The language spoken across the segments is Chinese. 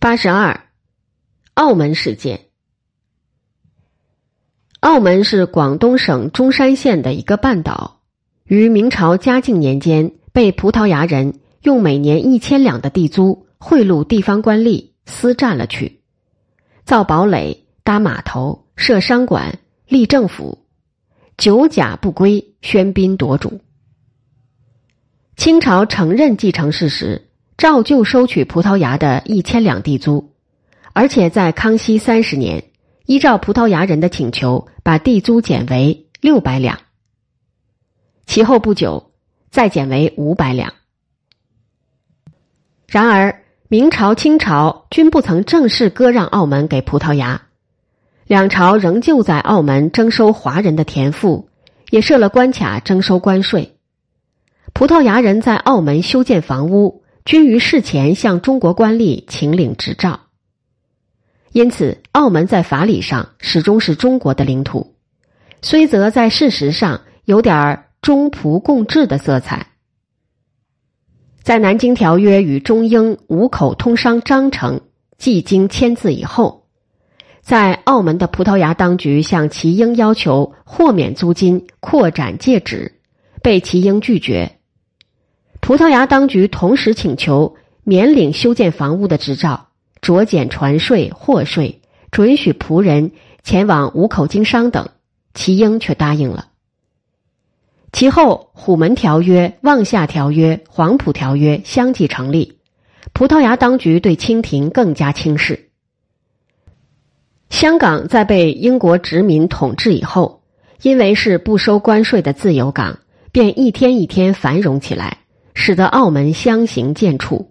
八十二，澳门事件。澳门是广东省中山县的一个半岛，于明朝嘉靖年间被葡萄牙人用每年一千两的地租贿赂地方官吏，私占了去，造堡垒、搭码头、设商馆、立政府，九甲不归，喧宾夺主。清朝承认继承事实。照旧收取葡萄牙的一千两地租，而且在康熙三十年，依照葡萄牙人的请求，把地租减为六百两。其后不久，再减为五百两。然而，明朝、清朝均不曾正式割让澳门给葡萄牙，两朝仍旧在澳门征收华人的田赋，也设了关卡征收关税。葡萄牙人在澳门修建房屋。均于事前向中国官吏请领执照，因此澳门在法理上始终是中国的领土，虽则在事实上有点中葡共治的色彩。在《南京条约》与中英五口通商章程既经签字以后，在澳门的葡萄牙当局向齐英要求豁免租金、扩展界址，被齐英拒绝。葡萄牙当局同时请求免领修建房屋的执照，酌减船税、货税，准许仆人前往五口经商等，齐英却答应了。其后，《虎门条约》《望夏条约》《黄埔条约》相继成立，葡萄牙当局对清廷更加轻视。香港在被英国殖民统治以后，因为是不收关税的自由港，便一天一天繁荣起来。使得澳门相形见绌。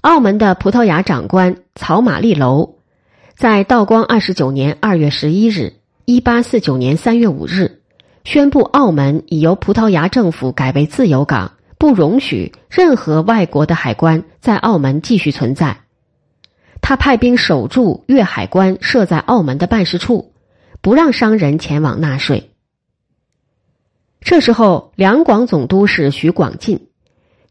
澳门的葡萄牙长官曹马利楼，在道光二十九年二月十一日（一八四九年三月五日）宣布，澳门已由葡萄牙政府改为自由港，不容许任何外国的海关在澳门继续存在。他派兵守住粤海关设在澳门的办事处，不让商人前往纳税。这时候，两广总督是徐广进。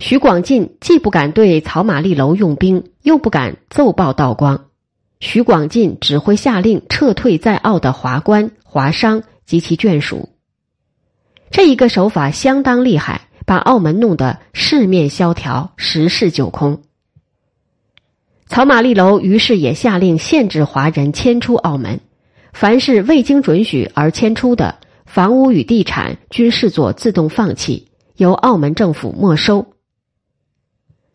徐广进既不敢对草马利楼用兵，又不敢奏报道光。徐广进只会下令撤退在澳的华官、华商及其眷属。这一个手法相当厉害，把澳门弄得市面萧条，十室九空。草马利楼于是也下令限制华人迁出澳门，凡是未经准许而迁出的房屋与地产，均视作自动放弃，由澳门政府没收。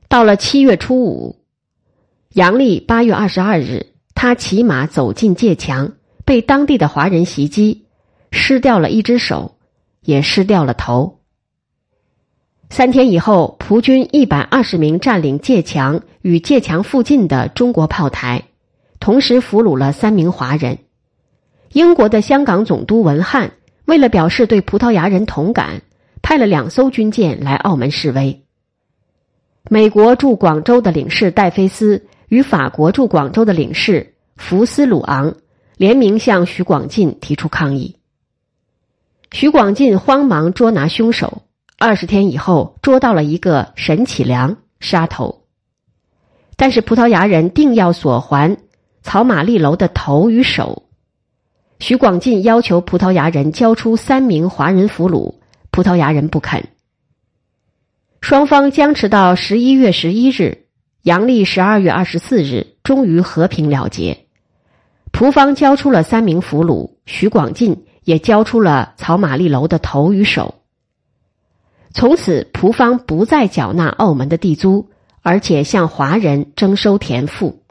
到了七月初五，阳历八月二十二日，他骑马走进界墙，被当地的华人袭击，失掉了一只手，也失掉了头。三天以后，葡军一百二十名占领界墙与界墙附近的中国炮台，同时俘虏了三名华人。英国的香港总督文翰为了表示对葡萄牙人同感，派了两艘军舰来澳门示威。美国驻广州的领事戴菲斯与法国驻广州的领事福斯鲁昂联名向徐广进提出抗议。徐广进慌忙捉拿凶手，二十天以后捉到了一个沈启良，杀头。但是葡萄牙人定要索还草马利楼的头与手。徐广进要求葡萄牙人交出三名华人俘虏，葡萄牙人不肯。双方僵持到十一月十一日，阳历十二月二十四日，终于和平了结。葡方交出了三名俘虏，徐广进也交出了草玛利楼的头与手。从此，葡方不再缴纳澳门的地租，而且向华人征收田赋。